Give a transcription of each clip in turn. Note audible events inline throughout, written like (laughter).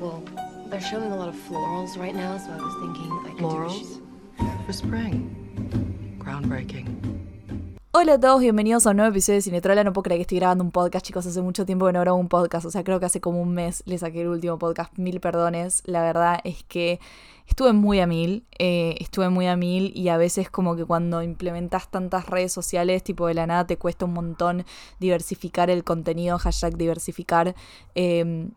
Well, they're showing a lot of florals right now, so I was thinking I could Florals? For spring. Groundbreaking. Hola a todos, bienvenidos a un nuevo episodio de Cinetrola. No puedo creer que estoy grabando un podcast, chicos. Hace mucho tiempo que no grabo un podcast. O sea, creo que hace como un mes le saqué el último podcast. Mil perdones. La verdad es que estuve muy a mil. eh, estuve muy a mil y a veces como que cuando implementas tantas redes sociales, tipo de la nada, te cuesta un montón diversificar el contenido. Hashtag diversificar. eh,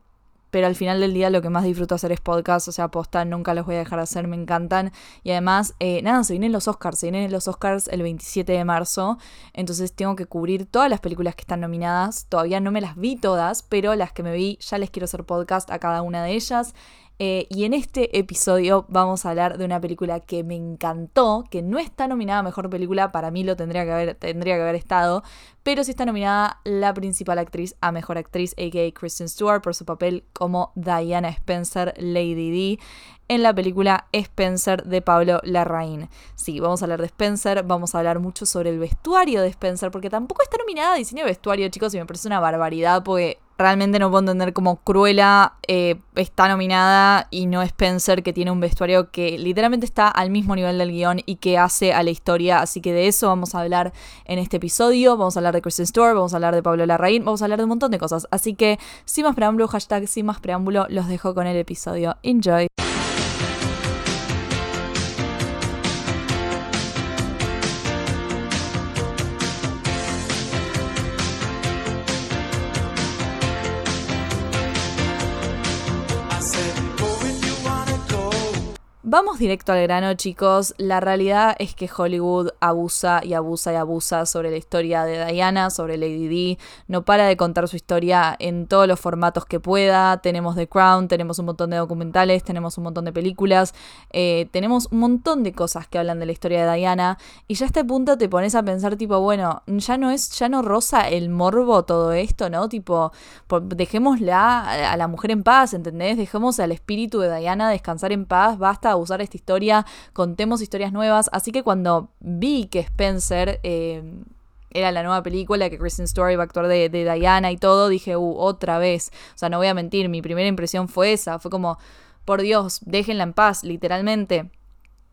pero al final del día lo que más disfruto hacer es podcast, o sea, posta, nunca los voy a dejar de hacer, me encantan. Y además, eh, nada, se vienen los Oscars, se vienen los Oscars el 27 de marzo, entonces tengo que cubrir todas las películas que están nominadas. Todavía no me las vi todas, pero las que me vi ya les quiero hacer podcast a cada una de ellas. Eh, y en este episodio vamos a hablar de una película que me encantó, que no está nominada a Mejor Película, para mí lo tendría que haber, tendría que haber estado, pero sí está nominada la principal actriz a Mejor Actriz, a.k.a. Kristen Stewart, por su papel como Diana Spencer, Lady D, en la película Spencer de Pablo Larraín. Sí, vamos a hablar de Spencer, vamos a hablar mucho sobre el vestuario de Spencer, porque tampoco está nominada a diseño de vestuario, chicos, y me parece una barbaridad, porque realmente no puedo entender cómo Cruella eh, está nominada y no Spencer, que tiene un vestuario que literalmente está al mismo nivel del guion y que hace a la historia. Así que de eso vamos a hablar en este episodio. Vamos a hablar de Kristen Stewart, vamos a hablar de Pablo Larraín, vamos a hablar de un montón de cosas. Así que sin más preámbulo, hashtag sin más preámbulo, los dejo con el episodio. Enjoy. Vamos directo al grano, chicos. La realidad es que Hollywood abusa y abusa y abusa sobre la historia de Diana, sobre Lady D. No para de contar su historia en todos los formatos que pueda. Tenemos The Crown, tenemos un montón de documentales, tenemos un montón de películas, eh, tenemos un montón de cosas que hablan de la historia de Diana. Y ya a este punto te pones a pensar, tipo, bueno, ya no es, ya no rosa el morbo todo esto, ¿no? Tipo, dejémosla a la mujer en paz, ¿entendés? Dejemos al espíritu de Diana descansar en paz, basta usar esta historia, contemos historias nuevas. Así que cuando vi que Spencer eh, era la nueva película, que Kristen Stewart iba a actuar de, de Diana y todo, dije, uh, otra vez. O sea, no voy a mentir, mi primera impresión fue esa, fue como, por Dios, déjenla en paz, literalmente.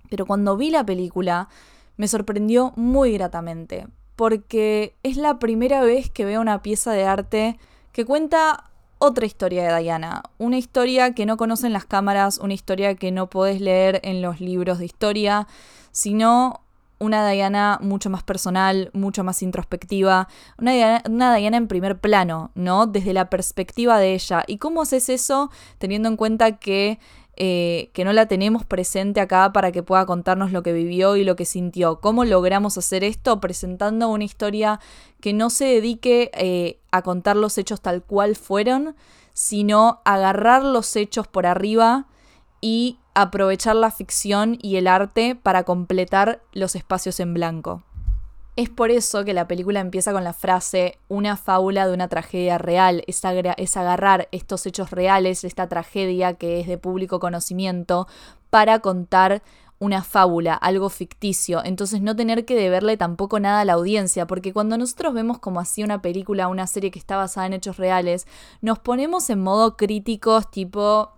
Pero cuando vi la película, me sorprendió muy gratamente, porque es la primera vez que veo una pieza de arte que cuenta otra historia de Diana, una historia que no conocen las cámaras, una historia que no podés leer en los libros de historia, sino una Diana mucho más personal, mucho más introspectiva, una Diana, una Diana en primer plano, ¿no? Desde la perspectiva de ella. ¿Y cómo haces eso teniendo en cuenta que eh, que no la tenemos presente acá para que pueda contarnos lo que vivió y lo que sintió. ¿Cómo logramos hacer esto? Presentando una historia que no se dedique eh, a contar los hechos tal cual fueron, sino agarrar los hechos por arriba y aprovechar la ficción y el arte para completar los espacios en blanco. Es por eso que la película empieza con la frase una fábula de una tragedia real, es, es agarrar estos hechos reales, esta tragedia que es de público conocimiento, para contar una fábula, algo ficticio, entonces no tener que deberle tampoco nada a la audiencia, porque cuando nosotros vemos como así una película, una serie que está basada en hechos reales, nos ponemos en modo críticos tipo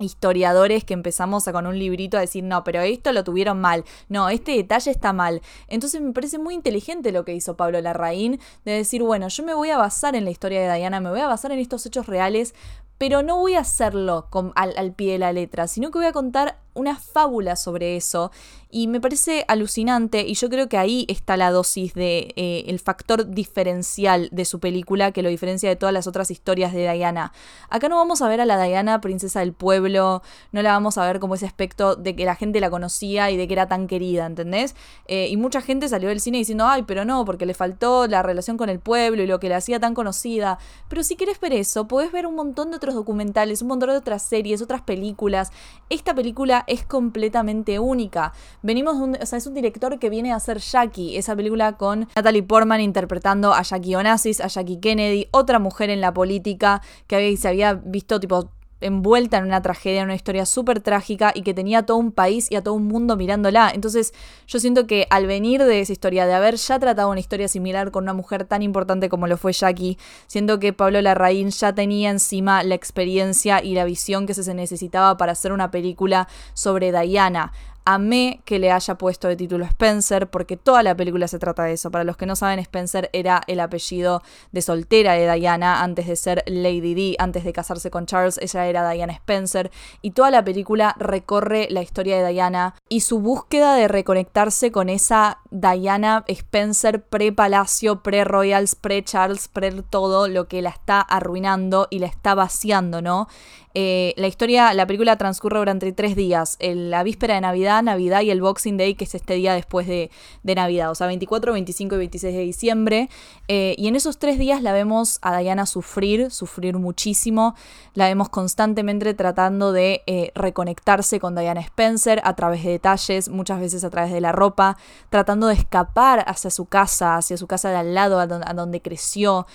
historiadores que empezamos a con un librito a decir, no, pero esto lo tuvieron mal, no, este detalle está mal. Entonces me parece muy inteligente lo que hizo Pablo Larraín de decir, bueno, yo me voy a basar en la historia de Diana, me voy a basar en estos hechos reales, pero no voy a hacerlo con- al, al pie de la letra, sino que voy a contar una fábula sobre eso. Y me parece alucinante y yo creo que ahí está la dosis de eh, el factor diferencial de su película que lo diferencia de todas las otras historias de Diana. Acá no vamos a ver a la Diana princesa del pueblo, no la vamos a ver como ese aspecto de que la gente la conocía y de que era tan querida, ¿entendés? Eh, y mucha gente salió del cine diciendo, ay, pero no, porque le faltó la relación con el pueblo y lo que la hacía tan conocida. Pero si querés ver eso, podés ver un montón de otros documentales, un montón de otras series, otras películas. Esta película es completamente única. Venimos de un, o sea, es un director que viene a hacer Jackie, esa película con Natalie Portman interpretando a Jackie Onassis, a Jackie Kennedy, otra mujer en la política que se había visto tipo envuelta en una tragedia, en una historia súper trágica y que tenía a todo un país y a todo un mundo mirándola. Entonces yo siento que al venir de esa historia, de haber ya tratado una historia similar con una mujer tan importante como lo fue Jackie, siento que Pablo Larraín ya tenía encima la experiencia y la visión que se necesitaba para hacer una película sobre Diana. Amé que le haya puesto de título Spencer, porque toda la película se trata de eso. Para los que no saben, Spencer era el apellido de soltera de Diana antes de ser Lady D, antes de casarse con Charles, ella era Diana Spencer. Y toda la película recorre la historia de Diana y su búsqueda de reconectarse con esa Diana Spencer pre-palacio, pre-royals, pre-Charles, pre-todo lo que la está arruinando y la está vaciando, ¿no? Eh, la historia, la película transcurre durante tres días, la víspera de Navidad, Navidad y el Boxing Day, que es este día después de, Navidad, o sea, 24, 25 y 26 de diciembre. Eh, y en esos tres días la vemos a Diana sufrir, sufrir muchísimo, la vemos constantemente tratando de eh, reconectarse con Diana Spencer a través de detalles, muchas veces a través de la ropa, tratando de escapar hacia su casa, hacia su casa de al lado, a donde creció,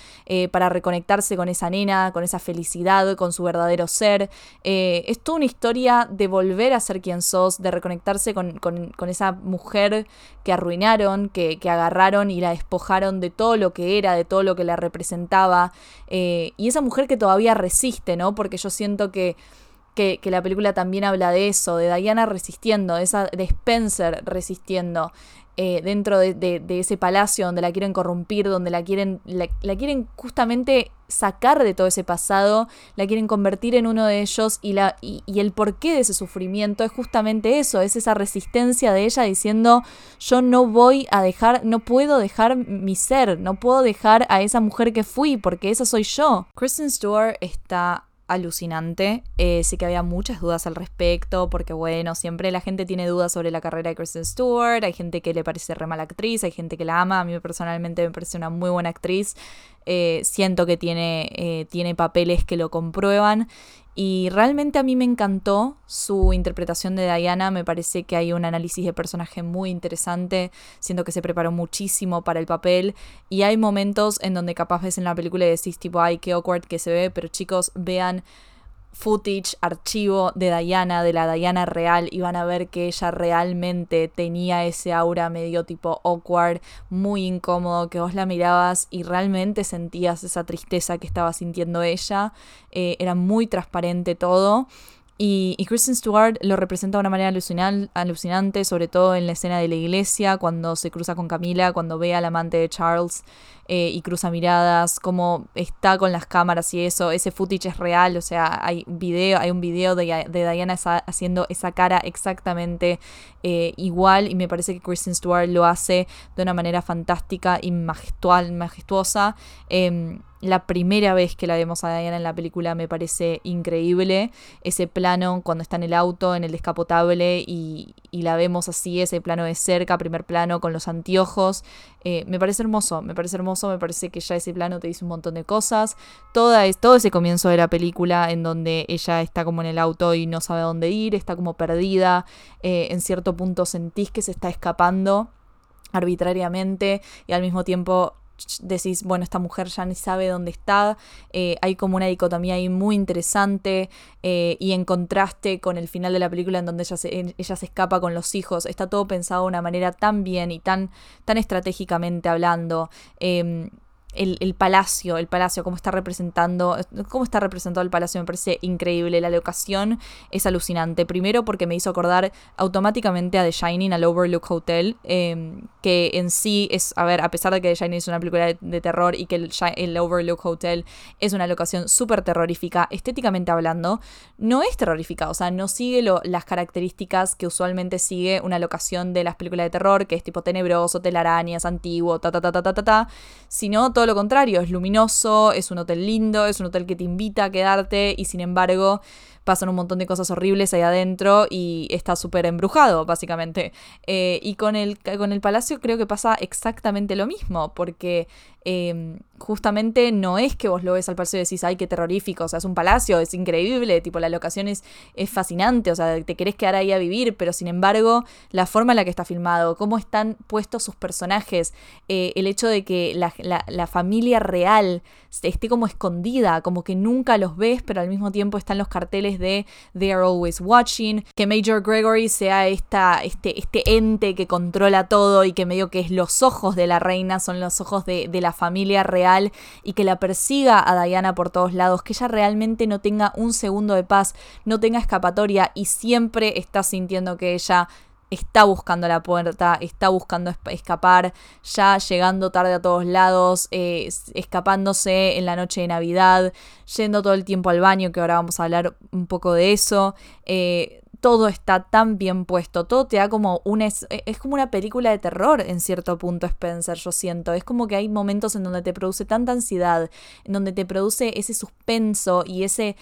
para reconectarse con esa nena, con esa felicidad, con su verdadero ser eh, es toda una historia de volver a ser quien sos, de reconectarse con, esa mujer que arruinaron, que, agarraron y la despojaron de todo lo que era, de todo lo que la representaba. Eh, y esa mujer que todavía resiste, ¿no? Porque yo siento que... Que, la película también habla de eso, de Diana resistiendo, de, esa, de Spencer resistiendo. Eh, dentro de, ese palacio donde la quieren corrompir, donde la quieren, la, quieren justamente sacar de todo ese pasado, la quieren convertir en uno de ellos y, la, y, el porqué de ese sufrimiento es justamente eso, es esa resistencia de ella diciendo yo no voy a dejar, no puedo dejar mi ser, no puedo dejar a esa mujer que fui porque esa soy yo. Kristen Stewart está alucinante. Eh, sí que había muchas dudas al respecto, porque bueno, siempre la gente tiene dudas sobre la carrera de Kristen Stewart, hay gente que le parece re mala actriz, hay gente que la ama, a mí personalmente me parece una muy buena actriz, eh, siento que tiene, eh, tiene papeles que lo comprueban. Y realmente a mí me encantó su interpretación de Diana, me parece que hay un análisis de personaje muy interesante, siento que se preparó muchísimo para el papel. Y hay momentos en donde capaz ves en la película y decís tipo, ay, qué awkward que se ve, pero chicos, vean footage, archivo de Diana, de la Diana real, y van a ver que ella realmente tenía ese aura medio tipo awkward, muy incómodo, que vos la mirabas y realmente sentías esa tristeza que estaba sintiendo ella. Eh, era muy transparente todo. Y, Kristen Stewart lo representa de una manera alucinante, sobre todo en la escena de la iglesia, cuando se cruza con Camila, cuando ve al amante de Charles eh, y cruza miradas, cómo está con las cámaras y eso. Ese footage es real, o sea, hay, video, hay un video de, de Diana haciendo esa cara exactamente eh, igual y me parece que Kristen Stewart lo hace de una manera fantástica y majestual, majestuosa. Em, la primera vez que la vemos a Diana en la película me parece increíble. Ese plano cuando está en el auto, en el descapotable y, la vemos así, ese plano de cerca, primer plano con los anteojos. Eh, me parece hermoso, me parece hermoso, me parece que ya ese plano te dice un montón de cosas. Toda es, todo ese comienzo de la película en donde ella está como en el auto y no sabe a dónde ir, está como perdida. Eh, en cierto punto sentís que se está escapando arbitrariamente y al mismo tiempo decís, bueno, esta mujer ya ni sabe dónde está, eh, hay como una dicotomía ahí muy interesante eh, y en contraste con el final de la película en donde ella se, ella se escapa con los hijos, está todo pensado de una manera tan bien y tan, tan estratégicamente hablando. Em, el, palacio, el palacio, cómo está representando, cómo está representado el palacio, me parece increíble. La locación es alucinante. Primero porque me hizo acordar automáticamente a The Shining, al Overlook Hotel, em, que en sí es, a ver, a pesar de que The Shining es una película de, terror y que el, Overlook Hotel es una locación súper terrorífica, estéticamente hablando, no es terrorífica, o sea, no sigue las características que usualmente sigue una locación de las películas de terror, que es tipo tenebroso, telarañas, antiguo, ta ta ta ta ta ta, ta sino todo lo contrario, es luminoso, es un hotel lindo, es un hotel que te invita a quedarte y sin embargo pasan un montón de cosas horribles ahí adentro y está súper embrujado, básicamente. Eh, y con el, con el palacio creo que pasa exactamente lo mismo, porque em, justamente no es que vos lo ves al palacio y decís, ay, qué terrorífico, o sea, es un palacio, es increíble, tipo, la locación es, es fascinante, o sea, te querés quedar ahí a vivir, pero sin embargo, la forma en la que está filmado, cómo están puestos sus personajes, eh, el hecho de que la, la familia real esté como escondida, como que nunca los ves, pero al mismo tiempo están los carteles de They are always watching, que Major Gregory sea esta, este, este ente que controla todo y que medio que es los ojos de la reina, son los ojos de, de la familia real y que la persiga a Diana por todos lados, que ella realmente no tenga un segundo de paz, no tenga escapatoria y siempre está sintiendo que ella está buscando la puerta, está buscando escapar, ya llegando tarde a todos lados, eh, escapándose en la noche de Navidad, yendo todo el tiempo al baño, que ahora vamos a hablar un poco de eso. Eh, todo está tan bien puesto, todo te da como una... Es, es, como una película de terror en cierto punto, Spencer, yo siento. Es como que hay momentos en donde te produce tanta ansiedad, en donde te produce ese suspenso y ese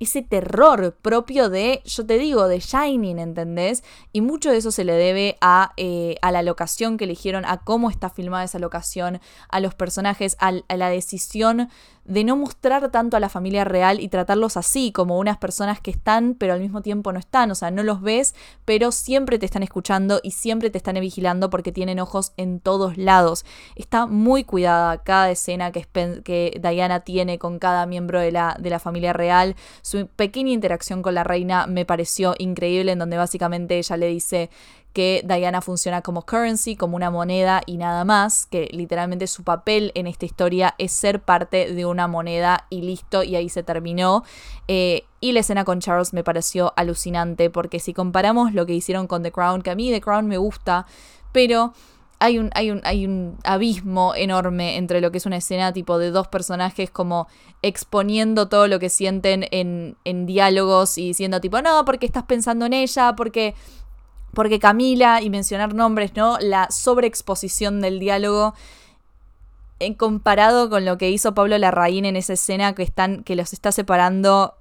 ese terror propio de, yo te digo, de Shining, ¿entendés? Y mucho de eso se le debe a, eh, a la locación que eligieron, a cómo está filmada esa locación, a los personajes, a, a la decisión de no mostrar tanto a la familia real y tratarlos así, como unas personas que están, pero al mismo tiempo no están. O sea, no los ves, pero siempre te están escuchando y siempre te están vigilando porque tienen ojos en todos lados. Está muy cuidada cada escena que, que Diana tiene con cada miembro de la, de la familia real. Su pequeña interacción con la reina me pareció increíble, en donde básicamente ella le dice que Diana funciona como currency, como una moneda y nada más, que literalmente su papel en esta historia es ser parte de una moneda y listo, y ahí se terminó. Eh, y la escena con Charles me pareció alucinante, porque si comparamos lo que hicieron con The Crown, que a mí The Crown me gusta, pero hay un, hay un, hay un abismo enorme entre lo que es una escena tipo de dos personajes como exponiendo todo lo que sienten en, en diálogos y diciendo tipo, no, porque estás pensando en ella, porque porque Camila, y mencionar nombres, ¿no? La sobreexposición del diálogo en comparado con lo que hizo Pablo Larraín en esa escena que, están, que los está separando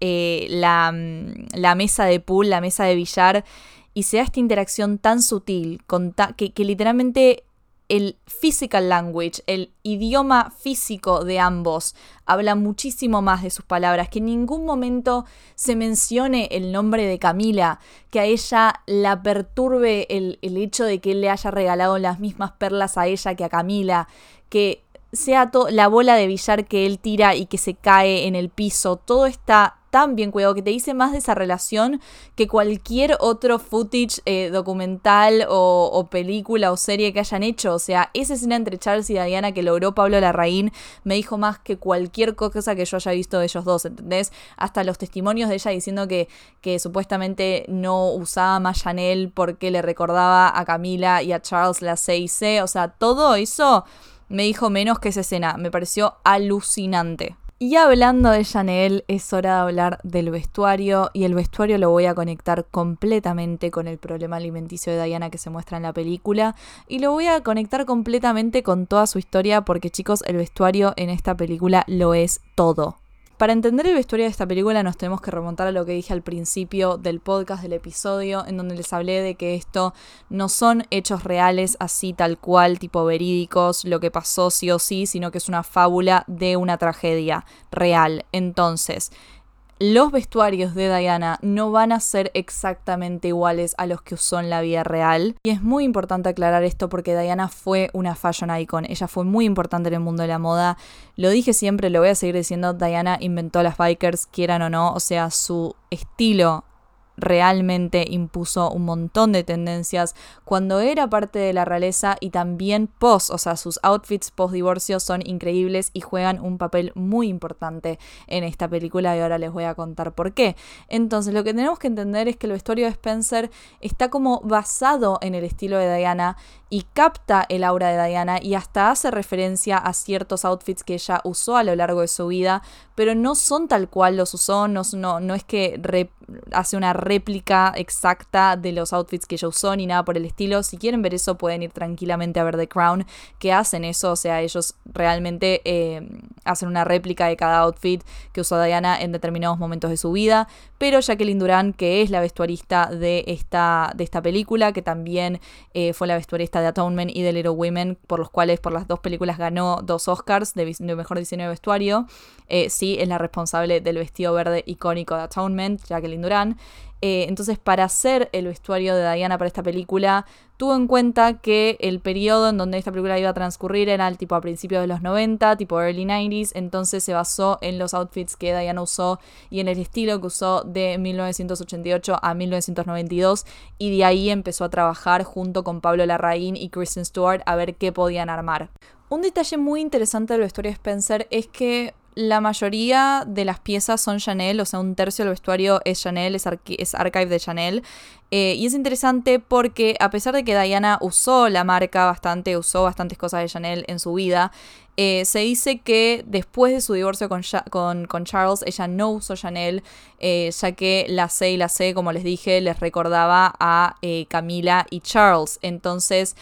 eh, la, mm, la, mesa de pool, la mesa de billar, y se da esta interacción tan sutil, con que, que literalmente el physical language, el idioma físico de ambos, habla muchísimo más de sus palabras, que en ningún momento se mencione el nombre de Camila, que a ella la perturbe el, el hecho de que él le haya regalado las mismas perlas a ella que a Camila, que sea la bola de billar que él tira y que se cae en el piso, todo está tan bien cuidado, que te dice más de esa relación que cualquier otro footage eh, documental o, película o serie que hayan hecho. O sea, esa escena entre Charles y Diana que logró Pablo Larraín me dijo más que cualquier cosa que yo haya visto de ellos dos, ¿entendés? Hasta los testimonios de ella diciendo que, que supuestamente no usaba más Chanel porque le recordaba a Camila y a Charles la C&C. O sea, todo eso me dijo menos que esa escena. Me pareció alucinante. Y hablando de Chanel, es hora de hablar del vestuario y el vestuario lo voy a conectar completamente con el problema alimenticio de Diana que se muestra en la película y lo voy a conectar completamente con toda su historia porque chicos, el vestuario en esta película lo es todo. Para entender el vestuario de esta película nos tenemos que remontar a lo que dije al principio del podcast, del episodio, en donde les hablé de que esto no son hechos reales así tal cual, tipo verídicos, lo que pasó sí o sí, sino que es una fábula de una tragedia real. Entonces, los vestuarios de Diana no van a ser exactamente iguales a los que usó en la vida real. Y es muy importante aclarar esto porque Diana fue una fashion icon. Ella fue muy importante en el mundo de la moda. Lo dije siempre, lo voy a seguir diciendo. Diana inventó las bikers, quieran o no. O sea, su estilo realmente impuso un montón de tendencias cuando era parte de la realeza y también post, o sea, sus outfits post divorcio son increíbles y juegan un papel muy importante en esta película y ahora les voy a contar por qué. Entonces, lo que tenemos que entender es que el vestuario de Spencer está como basado en el estilo de Diana y capta el aura de Diana y hasta hace referencia a ciertos outfits que ella usó a lo largo de su vida, pero no son tal cual los usó, no, no, es que hace una réplica exacta de los outfits que ella usó ni nada por el estilo. Si quieren ver eso pueden ir tranquilamente a ver The Crown, que hacen eso, o sea, ellos realmente eh, hacen una réplica de cada outfit que usó Diana en determinados momentos de su vida, pero Jacqueline Duran, que es la vestuarista de esta, de esta película, que también eh, fue la vestuarista de Atonement y de Little Women, por los cuales por las dos películas ganó dos Oscars de, mejor diseño de vestuario. Eh, sí, es la responsable del vestido verde icónico de Atonement, Jacqueline Duran. Eh, entonces, para hacer el vestuario de Diana para esta película, tuvo en cuenta que el periodo en donde esta película iba a transcurrir era el tipo a principios de los 90, tipo early 90s, entonces se basó en los outfits que Diana usó y en el estilo que usó de 1988 a 1992 y de ahí empezó a trabajar junto con Pablo Larraín y Kristen Stewart a ver qué podían armar. Un detalle muy interesante del vestuario de Spencer es que la mayoría de las piezas son Chanel, o sea, un tercio del vestuario es Chanel, es, es archive de Chanel. Eh, y es interesante porque a pesar de que Diana usó la marca bastante, usó bastantes cosas de Chanel en su vida, eh, se dice que después de su divorcio con, con, Charles, ella no usó Chanel, eh, ya que la C y la C, como les dije, les recordaba a Camila y Charles. Entonces,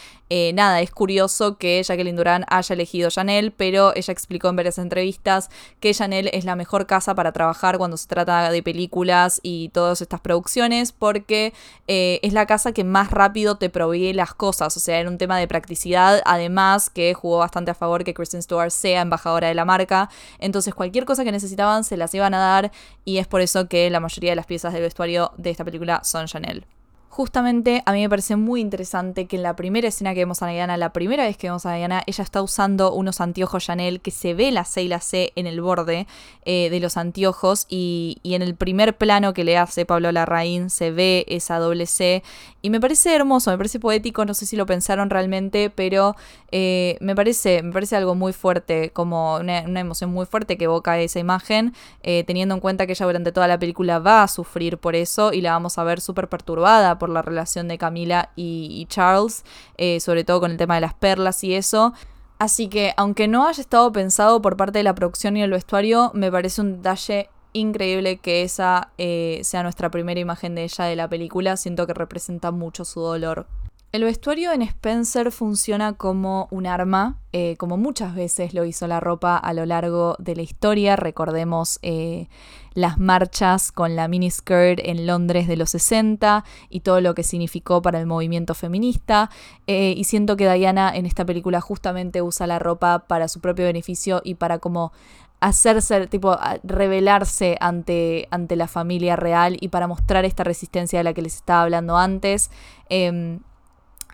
nada, es curioso que Jacqueline Duran haya elegido Chanel, pero ella explicó en varias entrevistas que Chanel es la mejor casa para trabajar cuando se trata de películas y todas estas producciones, porque eh, es la casa que más rápido te provee las cosas. O sea, era un tema de practicidad. Además, que jugó bastante a favor que Kristen Stewart sea embajadora de la marca. Entonces, cualquier cosa que necesitaban se las iban a dar. Y es por eso que la mayoría de las piezas del vestuario de esta película son Chanel. Justamente a mí me parece muy interesante que en la primera escena que vemos a Diana, la primera vez que vemos a Diana, ella está usando unos anteojos Chanel que se ve la C y la C en el borde eh, de los anteojos y, en el primer plano que le hace Pablo Larraín se ve esa doble C. Y me parece hermoso, me parece poético, no sé si lo pensaron realmente, pero eh, me, parece, me parece algo muy fuerte, como una, emoción muy fuerte que evoca esa imagen, eh, teniendo en cuenta que ella durante toda la película va a sufrir por eso y la vamos a ver súper perturbada por la relación de Camila y, Charles, eh, sobre todo con el tema de las perlas y eso. Así que, aunque no haya estado pensado por parte de la producción y el vestuario, me parece un detalle increíble que esa eh, sea nuestra primera imagen de ella de la película. Siento que representa mucho su dolor. El vestuario en Spencer funciona como un arma, eh, como muchas veces lo hizo la ropa a lo largo de la historia. Recordemos eh, las marchas con la miniskirt en Londres de los 60 y todo lo que significó para el movimiento feminista. Eh, y siento que Diana en esta película justamente usa la ropa para su propio beneficio y para como hacerse, tipo, revelarse ante, ante la familia real y para mostrar esta resistencia de la que les estaba hablando antes.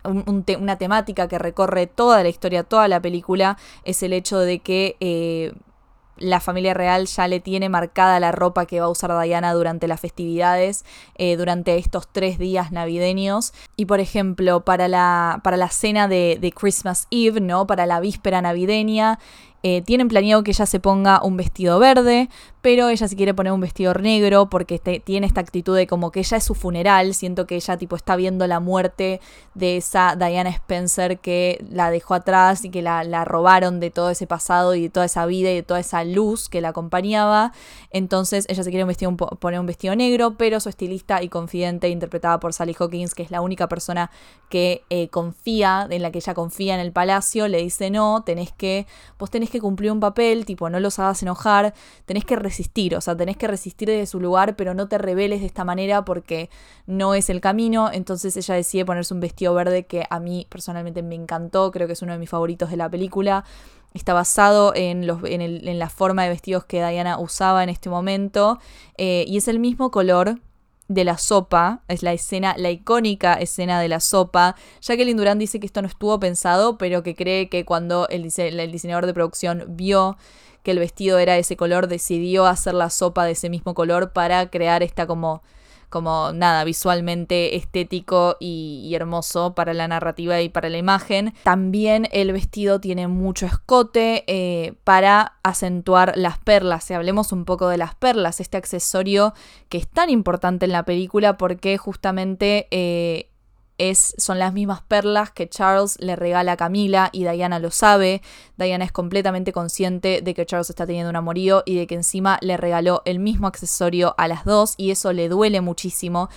Una temática que recorre toda la historia, toda la película, es el hecho de que eh, la familia real ya le tiene marcada la ropa que va a usar Diana durante las festividades, eh, durante estos tres días navideños. Y por ejemplo, para la, para la cena de, de Christmas Eve, ¿no? Para la víspera navideña, eh, tienen planeado que ella se ponga un vestido verde, pero ella se quiere poner un vestido negro porque tiene esta actitud de como que ella es su funeral. Siento que ella tipo está viendo la muerte de esa Diana Spencer que la dejó atrás y que la, robaron de todo ese pasado y de toda esa vida y de toda esa luz que la acompañaba. Entonces ella se quiere poner un vestido negro, pero su estilista y confidente, interpretada por Sally Hawkins, que es la única persona que eh, confía, en la que ella confía en el palacio, le dice no, tenés que, vos que cumplir un papel, tipo, no los hagas enojar, tenés que resistir, o sea, tenés que resistir desde su lugar, pero no te rebeles de esta manera porque no es el camino. Entonces ella decide ponerse un vestido verde que a mí personalmente me encantó, creo que es uno de mis favoritos de la película. Está basado en, los, en, la forma de vestidos que Diana usaba en este momento. Eh, y es el mismo color de la sopa, es la escena, la icónica escena de la sopa. Jacqueline Durán dice que esto no estuvo pensado, pero que cree que cuando el, el diseñador de producción vio que el vestido era de ese color, decidió hacer la sopa de ese mismo color para crear esta como como nada, visualmente estético y, hermoso para la narrativa y para la imagen. También el vestido tiene mucho escote eh, para acentuar las perlas. Si hablemos un poco de las perlas, este accesorio que es tan importante en la película porque justamente eh, son las mismas perlas que Charles le regala a Camila y Diana lo sabe. Diana es completamente consciente de que Charles está teniendo un amorío y de que encima le regaló el mismo accesorio a las dos y eso le duele muchísimo.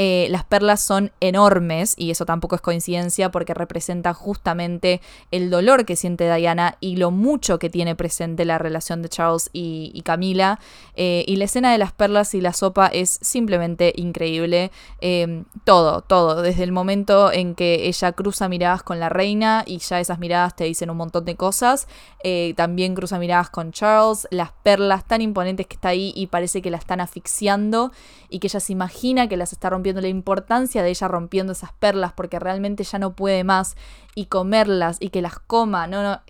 Eh, las perlas son enormes y eso tampoco es coincidencia porque representa justamente el dolor que siente Diana y lo mucho que tiene presente la relación de Charles y, Camila. Eh, y la escena de las perlas y la sopa es simplemente increíble. Em, todo, todo, desde el momento en que ella cruza miradas con la reina y ya esas miradas te dicen un montón de cosas. Eh, también cruza miradas con Charles, las perlas tan imponentes que está ahí y parece que la están asfixiando y que ella se imagina que las está rompiendo la importancia de ella rompiendo esas perlas porque realmente ya no puede más y comerlas y que las coma, no, no.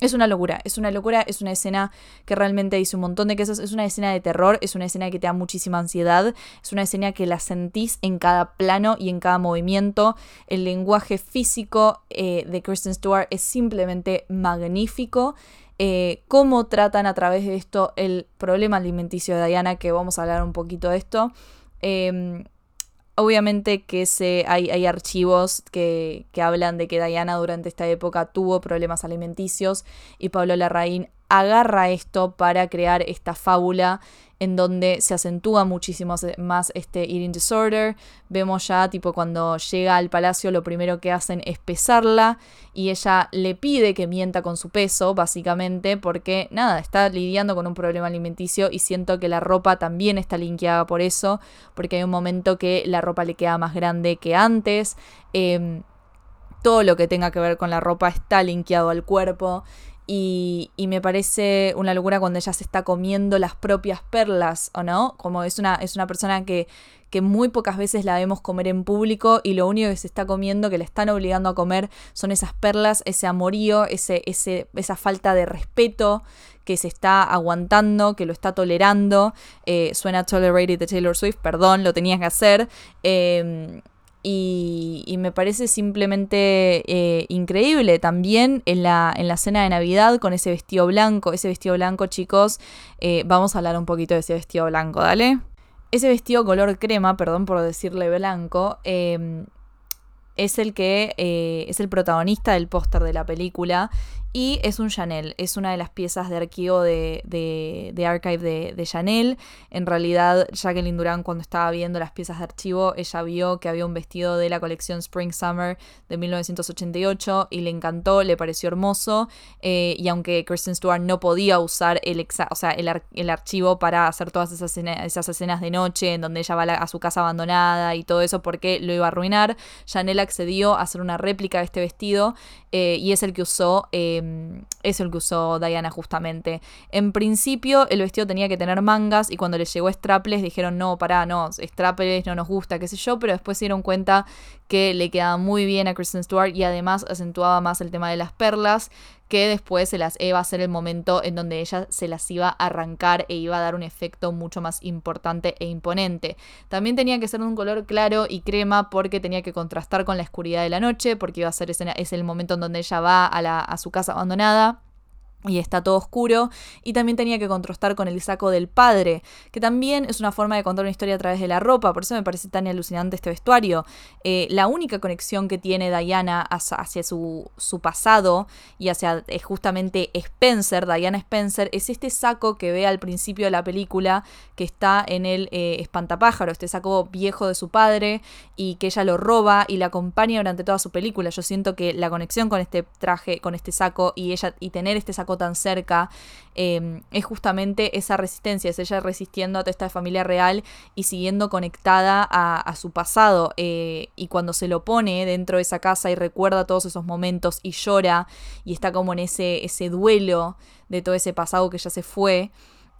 Es una locura, es una locura, es una escena que realmente dice un montón de cosas, es una escena de terror, es una escena que te da muchísima ansiedad, es una escena que la sentís en cada plano y en cada movimiento. El lenguaje físico eh, de Kristen Stewart es simplemente magnífico. Eh, cómo tratan a través de esto el problema alimenticio de Diana, que vamos a hablar un poquito de esto. Em, Obviamente que se, hay, hay archivos que, que, hablan de que Diana durante esta época tuvo problemas alimenticios y Pablo Larraín agarra esto para crear esta fábula en donde se acentúa muchísimo más este eating disorder. Vemos ya, tipo, cuando llega al palacio, lo primero que hacen es pesarla y ella le pide que mienta con su peso, básicamente, porque nada, está lidiando con un problema alimenticio y siento que la ropa también está linkeada por eso, porque hay un momento que la ropa le queda más grande que antes. Em, todo lo que tenga que ver con la ropa está linkeado al cuerpo y, me parece una locura cuando ella se está comiendo las propias perlas, ¿o no? Como es una, es una persona que, que muy pocas veces la vemos comer en público y lo único que se está comiendo, que le están obligando a comer, son esas perlas, ese amorío, ese, ese, esa falta de respeto que se está aguantando, que lo está tolerando. Eh, suena Tolerated de Taylor Swift, perdón, lo tenías que hacer. Eh, y, me parece simplemente eh, increíble. También en la, en la cena de Navidad con ese vestido blanco, ese vestido blanco chicos, eh, vamos a hablar un poquito de ese vestido blanco, ¿dale? Ese vestido color crema, perdón por decirle blanco, em, es el que eh, es el protagonista del póster de la película y es un Chanel, es una de las piezas de archivo de, de, archive de, de, Chanel. En realidad, Jacqueline Durán, cuando estaba viendo las piezas de archivo, ella vio que había un vestido de la colección Spring Summer de 1988 y le encantó, le pareció hermoso. Eh, y aunque Kristen Stewart no podía usar el, o sea, el, archivo para hacer todas esas, esas escenas de noche en donde ella va a, su casa abandonada y todo eso porque lo iba a arruinar, Chanel accedió a hacer una réplica de este vestido eh, y es el que usó. Eh, eh, es el que usó Diana justamente. En principio el vestido tenía que tener mangas y cuando le llegó strapless dijeron no, pará, no, strapless no nos gusta, qué sé yo, pero después se dieron cuenta que le quedaba muy bien a Kristen Stewart y además acentuaba más el tema de las perlas que después se las iba a ser el momento en donde ella se las iba a arrancar e iba a dar un efecto mucho más importante e imponente. También tenía que ser un color claro y crema porque tenía que contrastar con la oscuridad de la noche, porque iba a ser ese, es el momento en donde ella va a, la, a su casa abandonada y está todo oscuro. Y también tenía que contrastar con el saco del padre, que también es una forma de contar una historia a través de la ropa, por eso me parece tan alucinante este vestuario. Eh, la única conexión que tiene Diana hacia, su, su, pasado y hacia eh, justamente Spencer, Diana Spencer, es este saco que ve al principio de la película, que está en el eh, espantapájaro, este saco viejo de su padre, y que ella lo roba y la acompaña durante toda su película. Yo siento que la conexión con este traje, con este saco y ella y tener este saco tan cerca, em, es justamente esa resistencia, es ella resistiendo a toda esta familia real y siguiendo conectada a, su pasado. Eh, y cuando se lo pone dentro de esa casa y recuerda todos esos momentos y llora y está como en ese, ese duelo de todo ese pasado que ya se fue.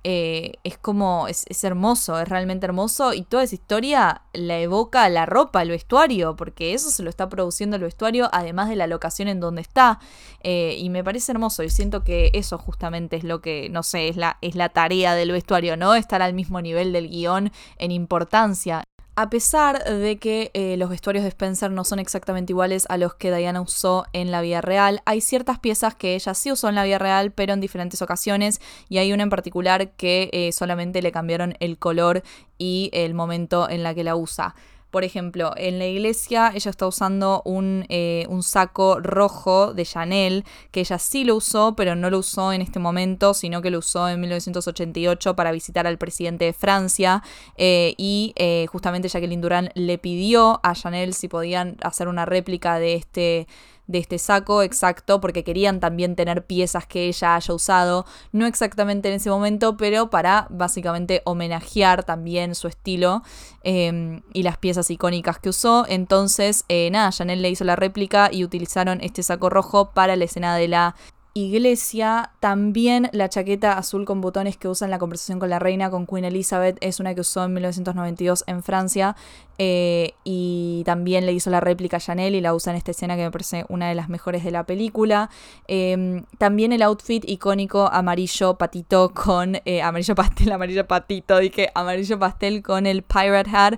Eh, es como, es, hermoso, es realmente hermoso y toda esa historia la evoca la ropa, el vestuario, porque eso se lo está produciendo el vestuario, además de la locación en donde está. Eh, y me parece hermoso y siento que eso justamente es lo que, no sé, es la, es la tarea del vestuario, ¿no? Estar al mismo nivel del guion en importancia. A pesar de que eh, los vestuarios de Spencer no son exactamente iguales a los que Diana usó en la vida real, hay ciertas piezas que ella sí usó en la vida real, pero en diferentes ocasiones, y hay una en particular que eh, solamente le cambiaron el color y el momento en la que la usa. Por ejemplo, en la iglesia ella está usando un, eh, un, saco rojo de Chanel, que ella sí lo usó, pero no lo usó en este momento, sino que lo usó en 1988 para visitar al presidente de Francia. Eh, y eh, justamente Jacqueline Durán le pidió a Chanel si podían hacer una réplica de este de este saco exacto porque querían también tener piezas que ella haya usado, no exactamente en ese momento, pero para básicamente homenajear también su estilo em, y las piezas icónicas que usó. Entonces, eh, nada, Chanel le hizo la réplica y utilizaron este saco rojo para la escena de la iglesia. También la chaqueta azul con botones que usa en la conversación con la reina, con Queen Elizabeth, es una que usó en 1992 en Francia. Eh, y también le hizo la réplica a Chanel y la usa en esta escena que me parece una de las mejores de la película. Em, también el outfit icónico amarillo patito con. Eh, amarillo pastel, (laughs) amarillo patito, dije amarillo pastel con el pirate hat.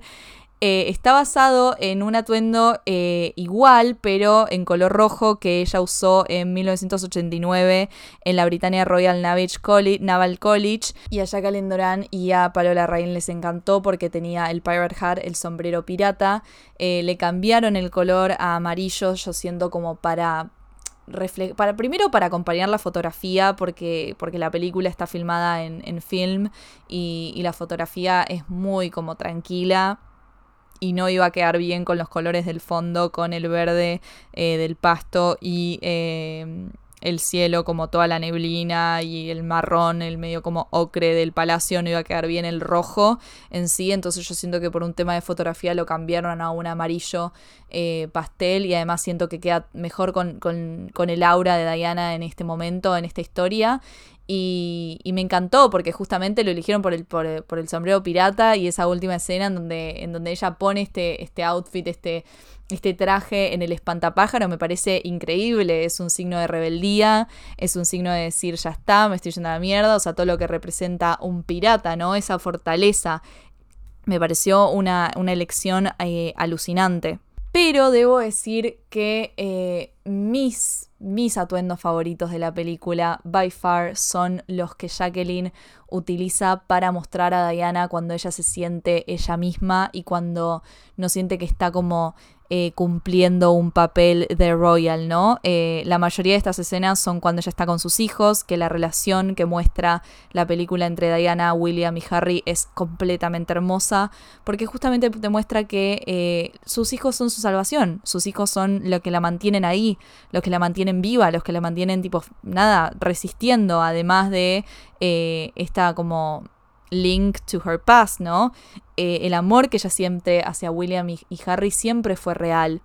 Eh, está basado en un atuendo eh, igual, pero en color rojo, que ella usó en 1989 en la Britannia Royal Naval College. Y a Jacqueline Doran y a Palola Rain les encantó porque tenía el Pirate Hat, el sombrero pirata. Eh, le cambiaron el color a amarillo, yo siento como para primero para acompañar la fotografía, porque, porque la película está filmada en, film y, la fotografía es muy como tranquila y no iba a quedar bien con los colores del fondo, con el verde eh, del pasto y eh, el cielo como toda la neblina y el marrón, el medio como ocre del palacio, no iba a quedar bien el rojo en sí, entonces yo siento que por un tema de fotografía lo cambiaron a un amarillo eh, pastel y además siento que queda mejor con, con, con el aura de Diana en este momento, en esta historia y, me encantó porque justamente lo eligieron por el, por, el sombrero pirata y esa última escena en donde, en donde ella pone este, este outfit, este, este traje en el espantapájaro me parece increíble. Es un signo de rebeldía, es un signo de decir ya está, me estoy yendo a la mierda, o sea, todo lo que representa un pirata, ¿no? Esa fortaleza. Me pareció una, elección eh, alucinante. Pero debo decir que eh, mis, mis atuendos favoritos de la película, by far, son los que Jacqueline utiliza para mostrar a Diana cuando ella se siente ella misma y cuando no siente que está como eh, cumpliendo un papel de royal, ¿no? Eh, la mayoría de estas escenas son cuando ella está con sus hijos, que la relación que muestra la película entre Diana, William y Harry es completamente hermosa, porque justamente demuestra que eh, sus hijos son su salvación, sus hijos son lo que la mantienen ahí, los que la mantienen viva, los que la mantienen tipo, nada, resistiendo, además de esta como link to her past, ¿no? Eh, el amor que ella siente hacia William y, Harry siempre fue real.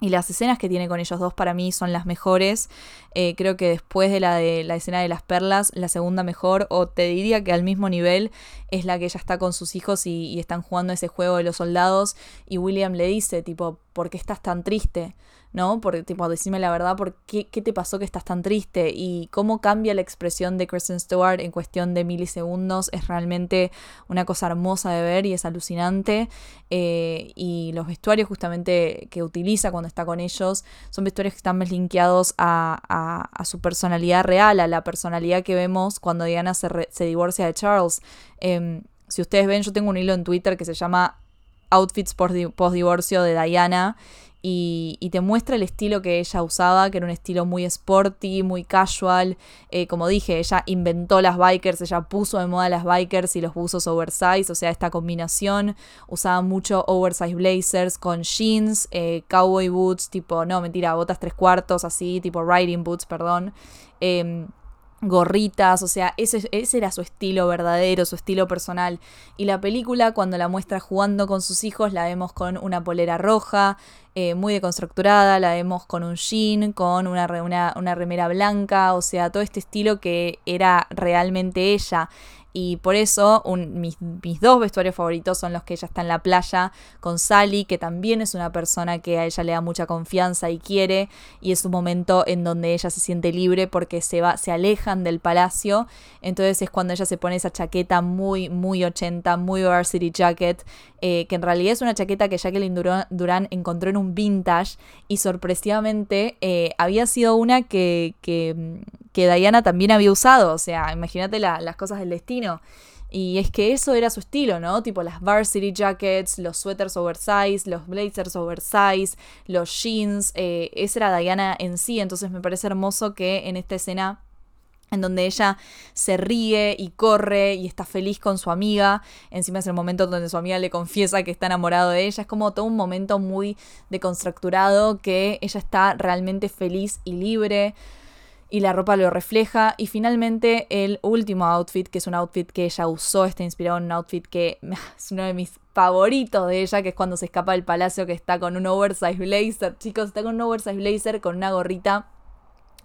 Y las escenas que tiene con ellos dos para mí son las mejores. Eh, creo que después de la de la escena de las perlas, la segunda mejor, o te diría que al mismo nivel, es la que ella está con sus hijos y, y están jugando ese juego de los soldados. Y William le dice, tipo, ¿por qué estás tan triste? ¿no? Porque, tipo, decime la verdad, ¿por qué, qué, te pasó que estás tan triste? Y cómo cambia la expresión de Kristen Stewart en cuestión de milisegundos es realmente una cosa hermosa de ver y es alucinante. Eh, y los vestuarios justamente que utiliza cuando está con ellos son vestuarios que están más linkeados a, su personalidad real, a la personalidad que vemos cuando Diana se, se divorcia de Charles. Em, si ustedes ven, yo tengo un hilo en Twitter que se llama Outfits post divorcio de Diana y, te muestra el estilo que ella usaba, que era un estilo muy sporty, muy casual. Eh, como dije, ella inventó las bikers, ella puso de moda las bikers y los buzos oversize, o sea, esta combinación. Usaba mucho oversize blazers con jeans, eh, cowboy boots, tipo, no, mentira, botas tres cuartos, así, tipo riding boots, perdón. Em, gorritas, o sea, ese, ese, era su estilo verdadero, su estilo personal. Y la película, cuando la muestra jugando con sus hijos, la vemos con una polera roja, eh, muy deconstructurada, la vemos con un jean, con una, una, una remera blanca, o sea, todo este estilo que era realmente ella. Y por eso mis, dos vestuarios favoritos son los que ella está en la playa con Sally, que también es una persona que a ella le da mucha confianza y quiere. Y es un momento en donde ella se siente libre porque se, va, se alejan del palacio. Entonces es cuando ella se pone esa chaqueta muy, muy 80, muy varsity jacket, eh, que en realidad es una chaqueta que Jacqueline Durán encontró en un vintage y sorpresivamente eh, había sido una que, que, que Diana también había usado. O sea, imagínate las cosas del destino. Y es que eso era su estilo, ¿no? Tipo las varsity jackets, los sweaters oversize, los blazers oversize, los jeans. Eh, esa era Diana en sí. Entonces me parece hermoso que en esta escena en donde ella se ríe y corre y está feliz con su amiga. Encima es el momento donde su amiga le confiesa que está enamorado de ella. Es como todo un momento muy deconstructurado que ella está realmente feliz y libre y la ropa lo refleja. Y finalmente el último outfit, que es un outfit que ella usó, está inspirado en un outfit que (laughs) es uno de mis favoritos de ella, que es cuando se escapa del palacio, que está con un oversize blazer. Chicos, está con un oversize blazer, con una gorrita,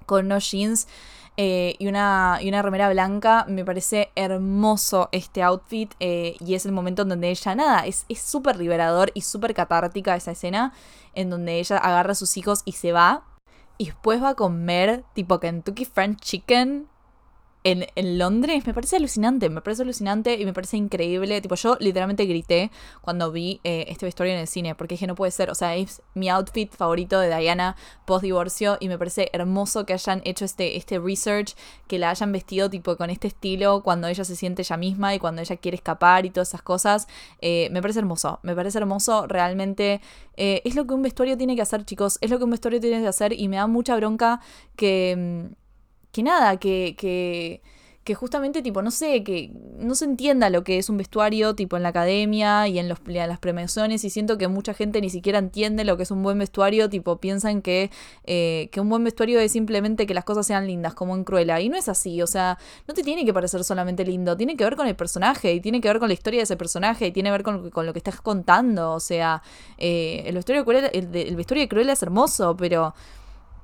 con unos jeans eh, y, una, y una remera blanca. Me parece hermoso este outfit eh, y es el momento en donde ella, nada, es súper liberador y súper catártica esa escena en donde ella agarra a sus hijos y se va. Y después va a comer tipo Kentucky Fried Chicken en, Londres me parece alucinante, me parece alucinante y me parece increíble. Tipo, yo literalmente grité cuando vi eh, este vestuario en el cine, porque dije, no puede ser, o sea, es mi outfit favorito de Diana post divorcio y me parece hermoso que hayan hecho este, este research, que la hayan vestido tipo con este estilo cuando ella se siente ella misma y cuando ella quiere escapar y todas esas cosas. Eh, me parece hermoso, me parece hermoso, realmente eh, es lo que un vestuario tiene que hacer, chicos, es lo que un vestuario tiene que hacer y me da mucha bronca que... Que nada, que, que, que justamente, tipo, no sé, que no se entienda lo que es un vestuario, tipo, en la academia y en, los, las premiaciones, y siento que mucha gente ni siquiera entiende lo que es un buen vestuario, tipo, piensan que, eh, que un buen vestuario es simplemente que las cosas sean lindas, como en Cruella, y no es así, o sea, no te tiene que parecer solamente lindo, tiene que ver con el personaje, y tiene que ver con la historia de ese personaje, y tiene que ver con, con lo que estás contando, o sea, eh, el, vestuario de Cruella, el vestuario de Cruella es hermoso, pero...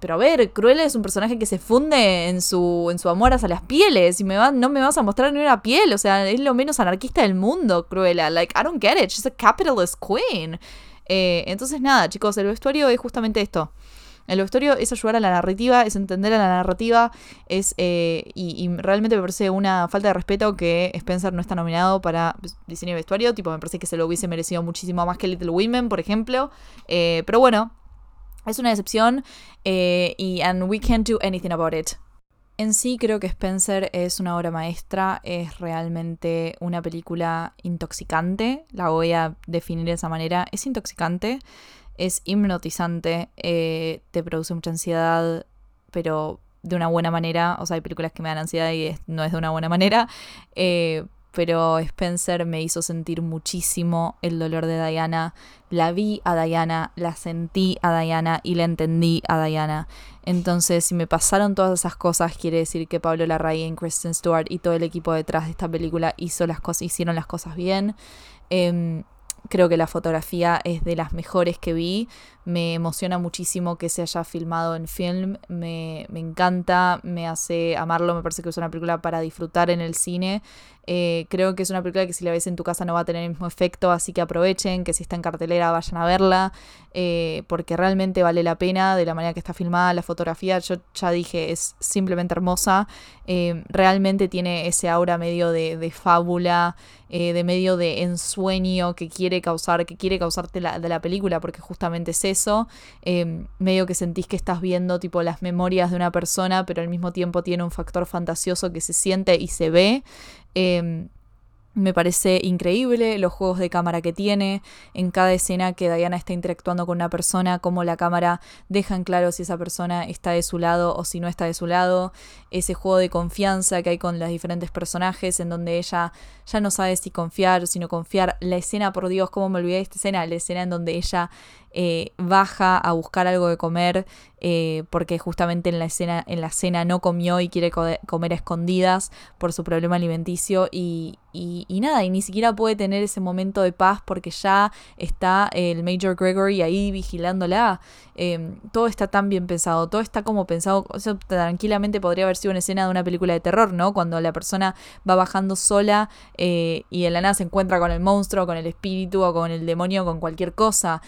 Pero a ver, Cruella es un personaje que se funde en su, en su amor hacia las pieles y me va, no me vas a mostrar ni una piel. O sea, es lo menos anarquista del mundo, Cruella. Like, I don't get it. She's a capitalist queen. Eh, entonces, nada, chicos, el vestuario es justamente esto. El vestuario es ayudar a la narrativa, es entender a la narrativa, es eh, y, realmente me parece una falta de respeto que Spencer no está nominado para diseño de vestuario, tipo me parece que se lo hubiese merecido muchísimo más que Little Women, por ejemplo. Eh, pero bueno, es una decepción eh, y and we can't do anything about it. En sí creo que Spencer es una obra maestra, es realmente una película intoxicante, la voy a definir de esa manera, es intoxicante, es hipnotizante, eh, te produce mucha ansiedad, pero de una buena manera, o sea, hay películas que me dan ansiedad y no es de una buena manera, eh, pero Spencer me hizo sentir muchísimo el dolor de Diana. La vi a Diana, la sentí a Diana y la entendí a Diana. Entonces, si me pasaron todas esas cosas, quiere decir que Pablo Larraín, Kristen Stewart y todo el equipo detrás de esta película hizo las cosas, hicieron las cosas bien. Em, creo que la fotografía es de las mejores que vi. Me emociona muchísimo que se haya filmado en film. Me, me encanta, me hace amarlo. Me parece que es una película para disfrutar en el cine. Eh, creo que es una película que si la ves en tu casa no va a tener el mismo efecto, así que aprovechen, que si está en cartelera vayan a verla, eh, porque realmente vale la pena de la manera que está filmada, la fotografía, yo ya dije, es simplemente hermosa, eh, realmente tiene ese aura medio de, de fábula, de medio de ensueño que quiere causar, que quiere causarte la, de la película, porque justamente es medio que sentís que estás viendo tipo las memorias de una persona, pero al mismo tiempo tiene un factor fantasioso que se siente y se ve. Em, me parece increíble los juegos de cámara que tiene. En cada escena que Diana está interactuando con una persona, cómo la cámara deja en claro si esa persona está de su lado o si no está de su lado. Ese juego de confianza que hay con los diferentes personajes, en donde ella ya no sabe si confiar o si no confiar. La escena, por Dios, cómo me olvidé de esta escena, la escena en donde ella eh, baja a buscar algo de comer eh, porque justamente en la escena en la cena no comió y quiere comer a escondidas por su problema alimenticio y, y, nada, y ni siquiera puede tener ese momento de paz porque ya está el Major Gregory ahí vigilándola. Em, todo está tan bien pensado, todo está como pensado, eso tranquilamente podría haber sido una escena de una película de terror, ¿no? Cuando la persona va bajando sola eh, y en la nada se encuentra con el monstruo, con el espíritu o con el demonio, con cualquier cosa.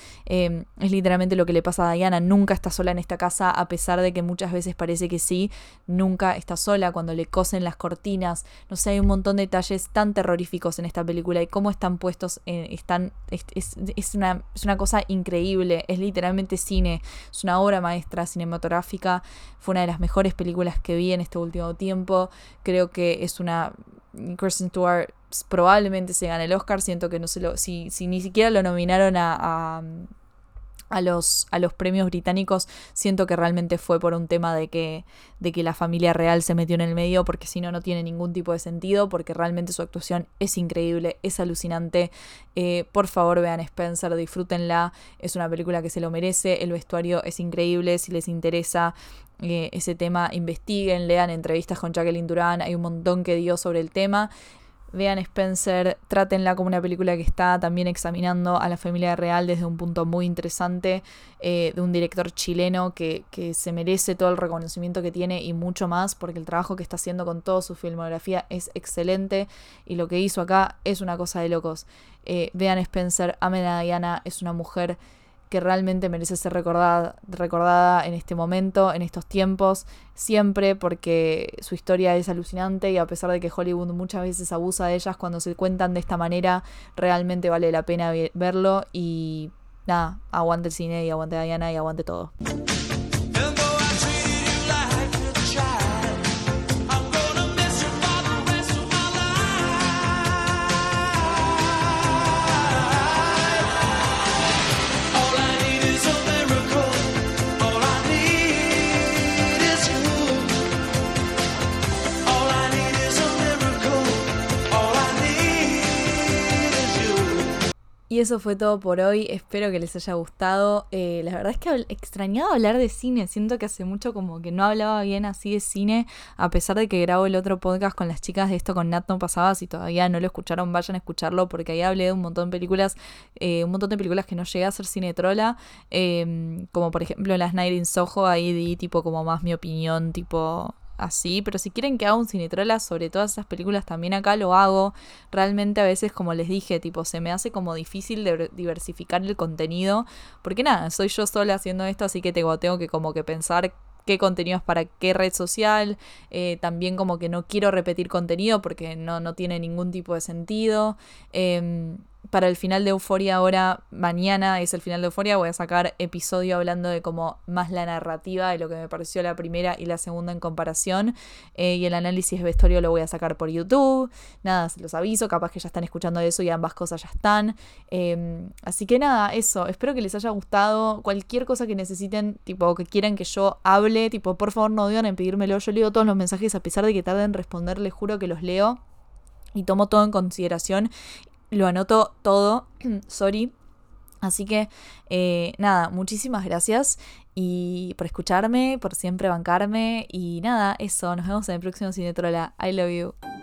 Es literalmente lo que le pasa a Diana, nunca está sola en esta casa, a pesar de que muchas veces parece que sí, nunca está sola, cuando le cosen las cortinas, no sé, hay un montón de detalles tan terroríficos en esta película y cómo están puestos, están, es, una, es una cosa increíble, es literalmente cine, es una obra maestra cinematográfica, fue una de las mejores películas que vi en este último tiempo, creo que es una... Kristen Stewart probablemente se gane el Oscar. Siento que no se lo. Si, si ni siquiera lo nominaron a los, a los premios británicos, siento que realmente fue por un tema de que, de que la familia real se metió en el medio, porque si no, no tiene ningún tipo de sentido, porque realmente su actuación es increíble, es alucinante. Eh, por favor, vean Spencer, disfrútenla, es una película que se lo merece, el vestuario es increíble, si les interesa. Eh, ese tema, investiguen, lean entrevistas con Jacqueline Duran, hay un montón que dio sobre el tema vean Spencer, trátenla como una película que está también examinando a la familia real desde un punto muy interesante, eh, de un director chileno que, que, se merece todo el reconocimiento que tiene y mucho más, porque el trabajo que está haciendo con toda su filmografía es excelente y lo que hizo acá es una cosa de locos. Eh, vean Spencer, amen a Diana, es una mujer que realmente merece ser recordada, recordada en este momento, en estos tiempos, siempre, porque su historia es alucinante y a pesar de que Hollywood muchas veces abusa de ellas cuando se cuentan de esta manera, realmente vale la pena verlo y nada, aguante el cine y aguante Diana y aguante todo. Y eso fue todo por hoy. Espero que les haya gustado. Eh, la verdad es que extrañado hablar de cine. Siento que hace mucho como que no hablaba bien así de cine. A pesar de que grabo el otro podcast con las chicas de esto con Nat no pasaba. Si todavía no lo escucharon, vayan a escucharlo. Porque ahí hablé de un montón de películas. Eh, un montón de películas que no llegué a ser cine trola. Em, como por ejemplo Las Night in Soho. Ahí di tipo como más mi opinión. Tipo así, pero si quieren que haga un cinetrola sobre todas esas películas, también acá lo hago. Realmente a veces, como les dije, tipo, se me hace como difícil diversificar el contenido, porque nada, soy yo sola haciendo esto, así que tengo, tengo que como que pensar qué contenido es para qué red social, eh, también como que no quiero repetir contenido porque no, no tiene ningún tipo de sentido. Eh, para el final de Euforia ahora, mañana es el final de Euforia, voy a sacar episodio hablando de como más la narrativa de lo que me pareció la primera y la segunda en comparación. Eh, y el análisis de vestuario lo voy a sacar por YouTube. Nada, se los aviso, capaz que ya están escuchando eso y ambas cosas ya están. Em, así que nada, eso, espero que les haya gustado. Cualquier cosa que necesiten, tipo, que quieran que yo hable, tipo, por favor no duden en pedírmelo. Yo leo todos los mensajes a pesar de que tarden en responder, les juro que los leo y tomo todo en consideración lo anoto todo, (clears throat) sorry. Así que eh, nada, muchísimas gracias y por escucharme, por siempre bancarme y nada, eso, nos vemos en el próximo Cinetrola. I love you.